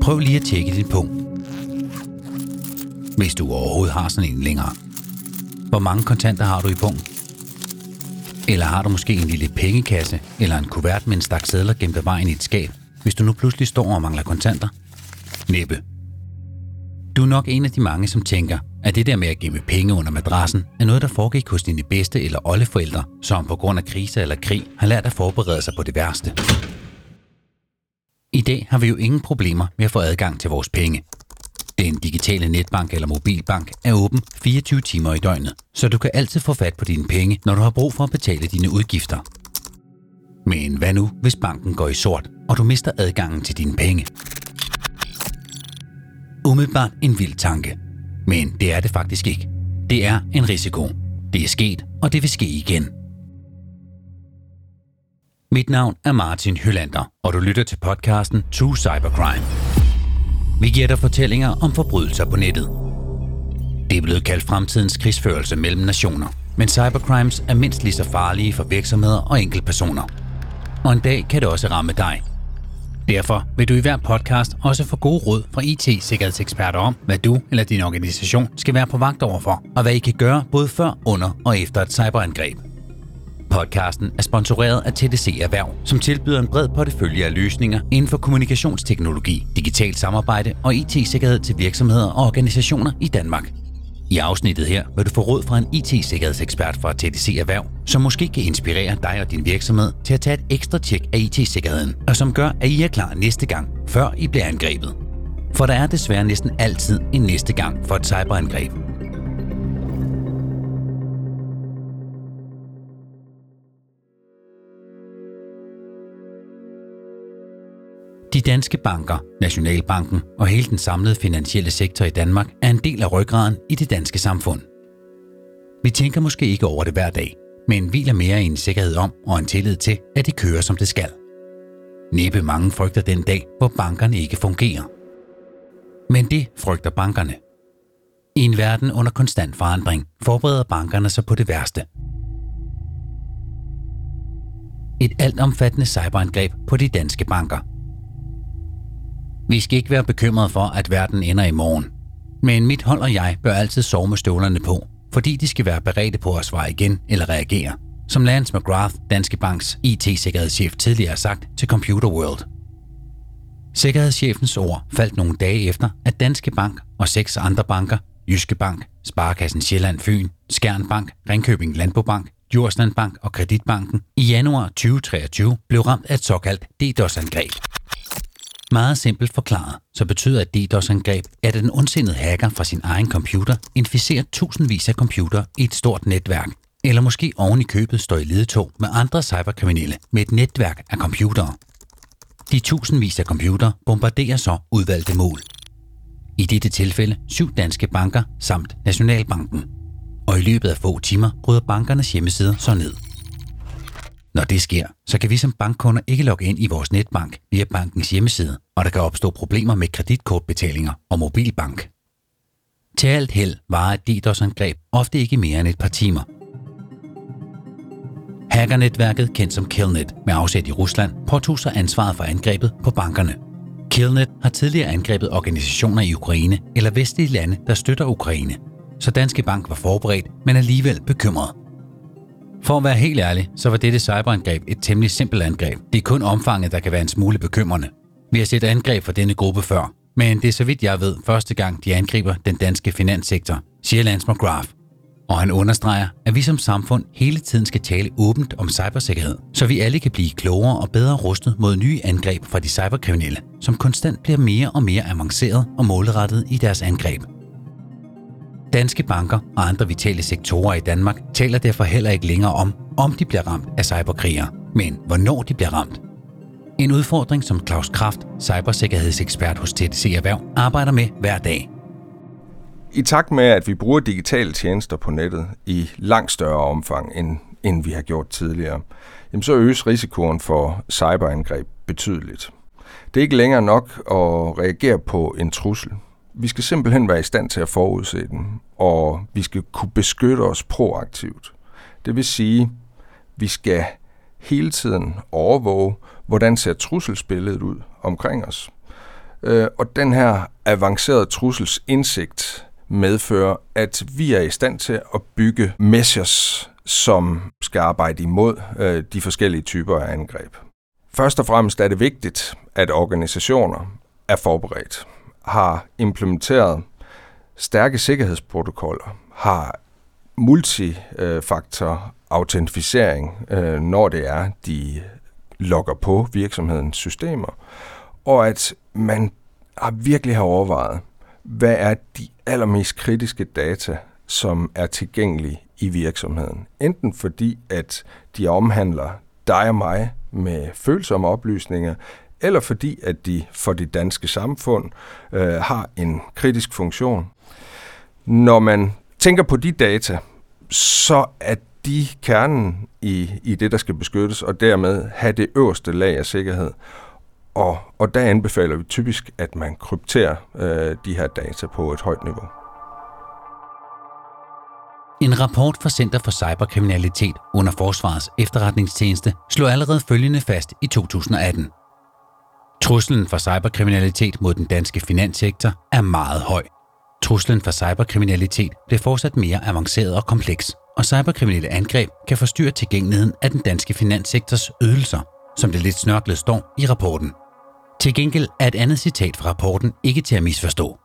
prøv lige at tjekke din punkt. Hvis du overhovedet har sådan en længere. Hvor mange kontanter har du i punkt? Eller har du måske en lille pengekasse eller en kuvert med en stak sædler gemt af vejen i et skab, hvis du nu pludselig står og mangler kontanter? Næppe. Du er nok en af de mange, som tænker, at det der med at gemme penge under madrassen er noget, der foregik hos dine bedste eller oldeforældre, som på grund af krise eller krig har lært at forberede sig på det værste. I dag har vi jo ingen problemer med at få adgang til vores penge. Den digitale netbank eller mobilbank er åben 24 timer i døgnet, så du kan altid få fat på dine penge, når du har brug for at betale dine udgifter. Men hvad nu, hvis banken går i sort, og du mister adgangen til dine penge? Umiddelbart en vild tanke. Men det er det faktisk ikke. Det er en risiko. Det er sket, og det vil ske igen. Mit navn er Martin Hylander, og du lytter til podcasten True Cybercrime. Vi giver dig fortællinger om forbrydelser på nettet. Det er blevet kaldt fremtidens krigsførelse mellem nationer, men cybercrimes er mindst lige så farlige for virksomheder og enkeltpersoner. Og en dag kan det også ramme dig. Derfor vil du i hver podcast også få gode råd fra IT-sikkerhedseksperter om, hvad du eller din organisation skal være på vagt overfor, og hvad I kan gøre både før, under og efter et cyberangreb. Podcasten er sponsoreret af TDC Erhverv, som tilbyder en bred portefølje af løsninger inden for kommunikationsteknologi, digitalt samarbejde og IT-sikkerhed til virksomheder og organisationer i Danmark. I afsnittet her vil du få råd fra en IT-sikkerhedsekspert fra TDC Erhverv, som måske kan inspirere dig og din virksomhed til at tage et ekstra tjek af IT-sikkerheden, og som gør, at I er klar næste gang, før I bliver angrebet. For der er desværre næsten altid en næste gang for et cyberangreb. De danske banker, Nationalbanken og hele den samlede finansielle sektor i Danmark er en del af ryggraden i det danske samfund. Vi tænker måske ikke over det hver dag, men hviler mere i en sikkerhed om og en tillid til, at det kører som det skal. Næppe mange frygter den dag, hvor bankerne ikke fungerer. Men det frygter bankerne. I en verden under konstant forandring forbereder bankerne sig på det værste. Et altomfattende cyberangreb på de danske banker – vi skal ikke være bekymrede for, at verden ender i morgen. Men mit hold og jeg bør altid sove med støvlerne på, fordi de skal være beredte på at svare igen eller reagere. Som Lance McGrath, Danske Banks IT-sikkerhedschef, tidligere har sagt til Computer World. Sikkerhedschefens ord faldt nogle dage efter, at Danske Bank og seks andre banker, Jyske Bank, Sparkassen Sjælland Fyn, Skjern Bank, Ringkøbing Landbobank, Djursland Bank og Kreditbanken i januar 2023 blev ramt af et såkaldt DDoS-angreb. Meget simpelt forklaret, så betyder et DDoS-angreb, at en ondsindet hacker fra sin egen computer inficerer tusindvis af computer i et stort netværk, eller måske oven i købet står i ledetog med andre cyberkriminelle med et netværk af computere. De tusindvis af computer bombarderer så udvalgte mål. I dette tilfælde syv danske banker samt Nationalbanken. Og i løbet af få timer bryder bankernes hjemmesider så ned. Når det sker, så kan vi som bankkunder ikke logge ind i vores netbank via bankens hjemmeside, og der kan opstå problemer med kreditkortbetalinger og mobilbank. Til alt held var et DDoS-angreb ofte ikke mere end et par timer. Hackernetværket, kendt som Killnet med afsæt i Rusland, påtog sig ansvaret for angrebet på bankerne. Killnet har tidligere angrebet organisationer i Ukraine eller vestlige lande, der støtter Ukraine. Så Danske Bank var forberedt, men alligevel bekymret. For at være helt ærlig, så var dette cyberangreb et temmelig simpelt angreb. Det er kun omfanget, der kan være en smule bekymrende. Vi har set angreb fra denne gruppe før, men det er så vidt jeg ved første gang, de angriber den danske finanssektor, siger Lance McGrath. Og han understreger, at vi som samfund hele tiden skal tale åbent om cybersikkerhed, så vi alle kan blive klogere og bedre rustet mod nye angreb fra de cyberkriminelle, som konstant bliver mere og mere avanceret og målrettet i deres angreb. Danske banker og andre vitale sektorer i Danmark taler derfor heller ikke længere om, om de bliver ramt af cyberkriger, men hvornår de bliver ramt. En udfordring, som Claus Kraft, cybersikkerhedsekspert hos TDC Erhverv, arbejder med hver dag. I takt med, at vi bruger digitale tjenester på nettet i langt større omfang, end, end vi har gjort tidligere, jamen så øges risikoen for cyberangreb betydeligt. Det er ikke længere nok at reagere på en trussel. Vi skal simpelthen være i stand til at forudse den, og vi skal kunne beskytte os proaktivt. Det vil sige, vi skal hele tiden overvåge, hvordan ser trusselsbilledet ud omkring os. Øh, og den her avancerede trusselsindsigt medfører, at vi er i stand til at bygge measures, som skal arbejde imod øh, de forskellige typer af angreb. Først og fremmest er det vigtigt, at organisationer er forberedt, har implementeret stærke sikkerhedsprotokoller, har multifaktor autentificering, øh, når det er, de logger på virksomhedens systemer, og at man har virkelig har overvejet, hvad er de allermest kritiske data, som er tilgængelige i virksomheden. Enten fordi, at de omhandler dig og mig med følsomme oplysninger, eller fordi, at de for det danske samfund øh, har en kritisk funktion. Når man tænker på de data, så er de kernen i, i det, der skal beskyttes, og dermed have det øverste lag af sikkerhed. Og, og der anbefaler vi typisk, at man krypterer øh, de her data på et højt niveau. En rapport fra Center for Cyberkriminalitet under Forsvarets efterretningstjeneste slog allerede følgende fast i 2018. Truslen for cyberkriminalitet mod den danske finanssektor er meget høj. Truslen for cyberkriminalitet bliver fortsat mere avanceret og kompleks, og cyberkriminelle angreb kan forstyrre tilgængeligheden af den danske finanssektors ydelser, som det lidt snørklet står i rapporten. Til gengæld er et andet citat fra rapporten ikke til at misforstå.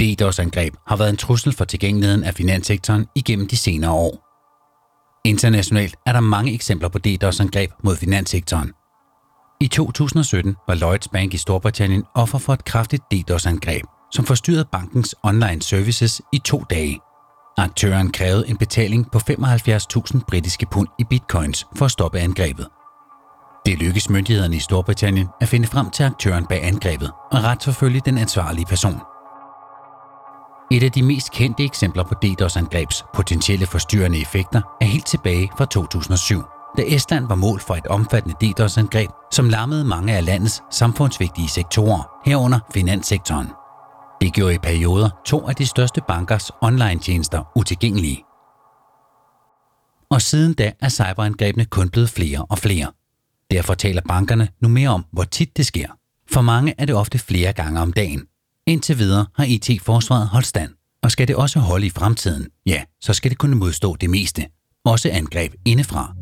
DDoS-angreb har været en trussel for tilgængeligheden af finanssektoren igennem de senere år. Internationalt er der mange eksempler på DDoS-angreb mod finanssektoren. I 2017 var Lloyds Bank i Storbritannien offer for et kraftigt DDoS-angreb, som forstyrrede bankens online services i to dage. Aktøren krævede en betaling på 75.000 britiske pund i bitcoins for at stoppe angrebet. Det lykkedes myndighederne i Storbritannien at finde frem til aktøren bag angrebet og retsforfølge den ansvarlige person. Et af de mest kendte eksempler på DDoS-angrebs potentielle forstyrrende effekter er helt tilbage fra 2007, da Estland var mål for et omfattende DDoS-angreb, som lammede mange af landets samfundsvigtige sektorer, herunder finanssektoren. Det gjorde i perioder to af de største bankers online-tjenester utilgængelige. Og siden da er cyberangrebene kun blevet flere og flere. Derfor taler bankerne nu mere om, hvor tit det sker. For mange er det ofte flere gange om dagen. Indtil videre har IT-forsvaret holdt stand, og skal det også holde i fremtiden, ja, så skal det kunne modstå det meste. Også angreb indefra.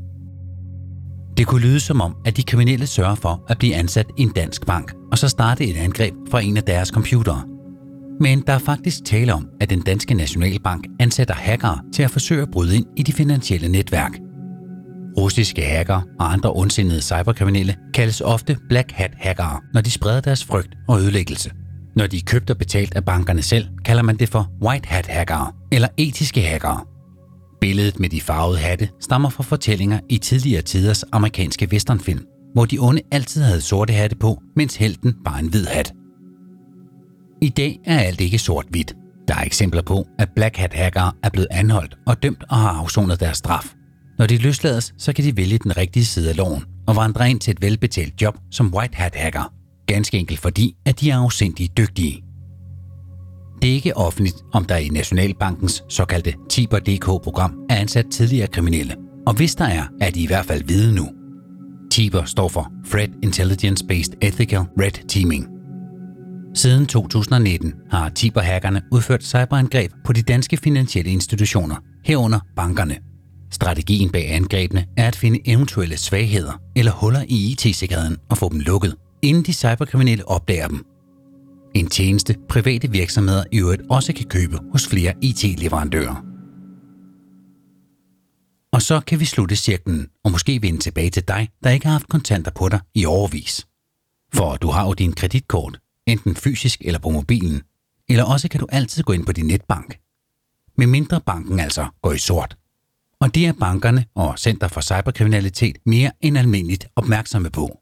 Det kunne lyde som om, at de kriminelle sørger for at blive ansat i en dansk bank, og så starte et angreb fra en af deres computere. Men der er faktisk tale om, at den danske Nationalbank ansætter hackere til at forsøge at bryde ind i de finansielle netværk. Russiske hackere og andre ondsindede cyberkriminelle kaldes ofte black hat hackere, når de spreder deres frygt og ødelæggelse. Når de er købt og betalt af bankerne selv, kalder man det for white hat hackere eller etiske hackere. Billedet med de farvede hatte stammer fra fortællinger i tidligere tiders amerikanske westernfilm, hvor de onde altid havde sorte hatte på, mens helten bare en hvid hat. I dag er alt ikke sort-hvidt. Der er eksempler på, at Black Hat hackere er blevet anholdt og dømt og har afsonet deres straf. Når de løslades, så kan de vælge den rigtige side af loven og vandre ind til et velbetalt job som White Hat hacker. Ganske enkelt fordi, at de er afsindigt dygtige. Det er ikke offentligt, om der i Nationalbankens såkaldte Tiber.dk-program er ansat tidligere kriminelle. Og hvis der er, er de i hvert fald vide nu. Tiber står for Threat Intelligence Based Ethical Red Teaming. Siden 2019 har Tiber-hackerne udført cyberangreb på de danske finansielle institutioner, herunder bankerne. Strategien bag angrebene er at finde eventuelle svagheder eller huller i IT-sikkerheden og få dem lukket, inden de cyberkriminelle opdager dem. En tjeneste private virksomheder i øvrigt også kan købe hos flere IT-leverandører. Og så kan vi slutte cirklen og måske vende tilbage til dig, der ikke har haft kontanter på dig i overvis. For du har jo din kreditkort, enten fysisk eller på mobilen, eller også kan du altid gå ind på din netbank. Med mindre banken altså går i sort. Og det er bankerne og Center for Cyberkriminalitet mere end almindeligt opmærksomme på.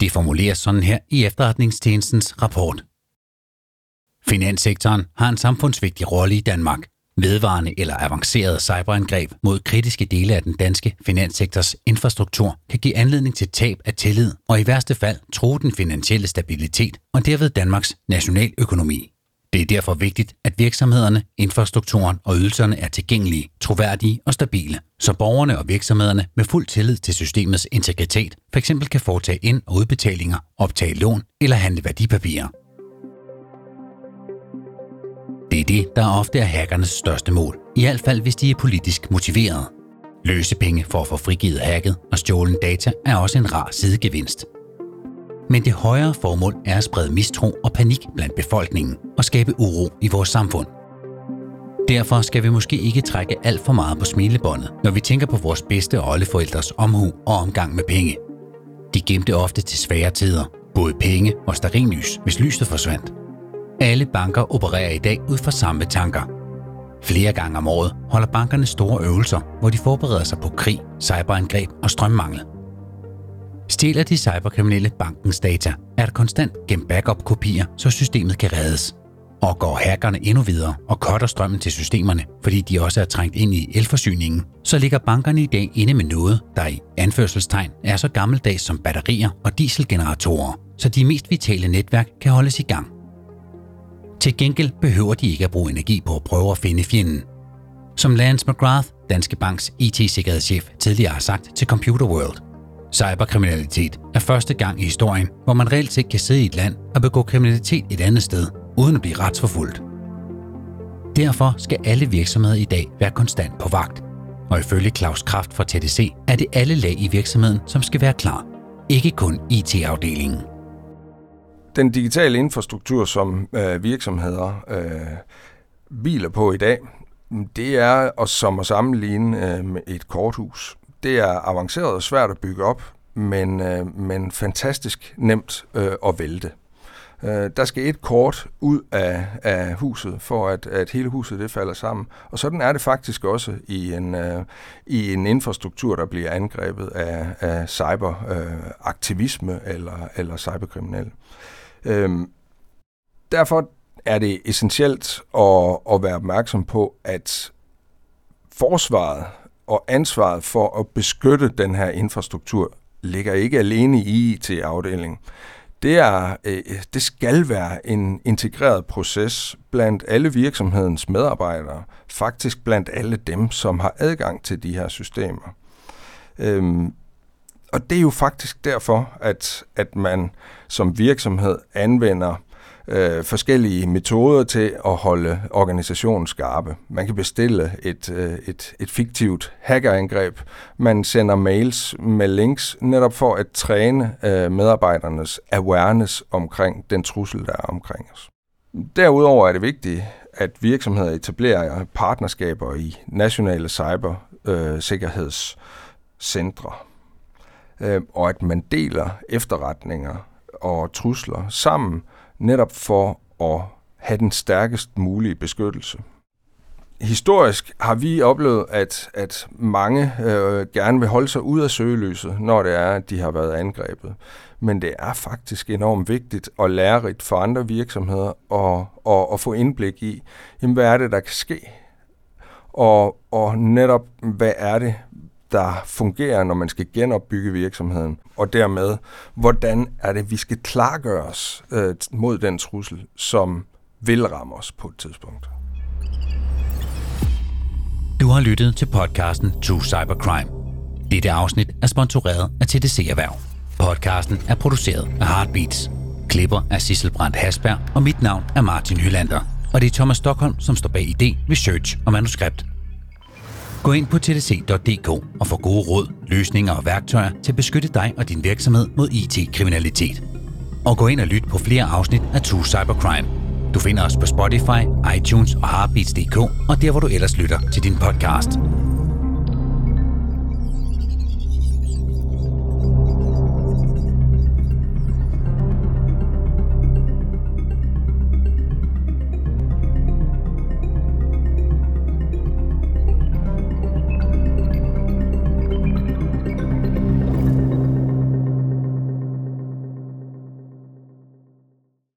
Det formuleres sådan her i efterretningstjenestens rapport. Finanssektoren har en samfundsvigtig rolle i Danmark. Vedvarende eller avancerede cyberangreb mod kritiske dele af den danske finanssektors infrastruktur kan give anledning til tab af tillid og i værste fald true den finansielle stabilitet og derved Danmarks nationaløkonomi. Det er derfor vigtigt, at virksomhederne, infrastrukturen og ydelserne er tilgængelige, troværdige og stabile, så borgerne og virksomhederne med fuld tillid til systemets integritet f.eks. kan foretage ind- og udbetalinger, optage lån eller handle værdipapirer. Det er det, der ofte er hackernes største mål, i hvert fald hvis de er politisk motiverede. Løsepenge for at få frigivet hacket og stjålen data er også en rar sidegevinst. Men det højere formål er at sprede mistro og panik blandt befolkningen og skabe uro i vores samfund. Derfor skal vi måske ikke trække alt for meget på smilebåndet, når vi tænker på vores bedste oldeforældres omhu og omgang med penge. De gemte ofte til svære tider, både penge og starinlys, hvis lyset forsvandt. Alle banker opererer i dag ud fra samme tanker. Flere gange om året holder bankerne store øvelser, hvor de forbereder sig på krig, cyberangreb og strømmangel. Stjæler de cyberkriminelle bankens data, er der konstant gemt backup-kopier, så systemet kan reddes. Og går hackerne endnu videre og cutter strømmen til systemerne, fordi de også er trængt ind i elforsyningen, så ligger bankerne i dag inde med noget, der i anførselstegn er så gammeldags som batterier og dieselgeneratorer, så de mest vitale netværk kan holdes i gang. Til gengæld behøver de ikke at bruge energi på at prøve at finde fjenden. Som Lance McGrath, Danske Banks IT-sikkerhedschef, tidligere har sagt til Computer World – Cyberkriminalitet er første gang i historien, hvor man reelt set kan sidde i et land og begå kriminalitet et andet sted, uden at blive retsforfulgt. Derfor skal alle virksomheder i dag være konstant på vagt. Og ifølge Claus Kraft fra TDC er det alle lag i virksomheden, som skal være klar. Ikke kun IT-afdelingen. Den digitale infrastruktur, som øh, virksomheder øh, hviler på i dag, det er os som at sammenligne øh, med et korthus det er avanceret og svært at bygge op, men, øh, men fantastisk nemt øh, at vælte. Øh, der skal et kort ud af, af huset, for at, at hele huset det falder sammen. Og sådan er det faktisk også i en, øh, i en infrastruktur, der bliver angrebet af, af cyberaktivisme øh, eller, eller cyberkriminelle. Øh, Øhm, derfor er det essentielt at, at være opmærksom på, at forsvaret og ansvaret for at beskytte den her infrastruktur ligger ikke alene i IT-afdelingen. Det, er, øh, det skal være en integreret proces blandt alle virksomhedens medarbejdere, faktisk blandt alle dem, som har adgang til de her systemer. Øhm, og det er jo faktisk derfor, at, at man som virksomhed anvender øh, forskellige metoder til at holde organisationen skarpe. Man kan bestille et, øh, et, et fiktivt hackerangreb. Man sender mails med links netop for at træne øh, medarbejdernes awareness omkring den trussel, der er omkring os. Derudover er det vigtigt, at virksomheder etablerer partnerskaber i nationale cybersikkerhedscentre, øh, øh, og at man deler efterretninger og trusler sammen, netop for at have den stærkest mulige beskyttelse. Historisk har vi oplevet, at, at mange øh, gerne vil holde sig ud af søgelyset, når det er, at de har været angrebet. Men det er faktisk enormt vigtigt og lærerigt for andre virksomheder at, at, at få indblik i, jamen, hvad er det, der kan ske? Og, og netop, hvad er det, der fungerer, når man skal genopbygge virksomheden, og dermed, hvordan er det, vi skal klargøre os øh, mod den trussel, som vil ramme os på et tidspunkt. Du har lyttet til podcasten True Cybercrime. Dette afsnit er sponsoreret af TDC Erhverv. Podcasten er produceret af Heartbeats. Klipper er Sissel Brandt Hasberg, og mit navn er Martin Hylander. Og det er Thomas Stockholm, som står bag idé, research og manuskript. Gå ind på tdc.dk og få gode råd, løsninger og værktøjer til at beskytte dig og din virksomhed mod IT-kriminalitet. Og gå ind og lyt på flere afsnit af True Cybercrime. Du finder os på Spotify, iTunes og Heartbeats.dk og der, hvor du ellers lytter til din podcast.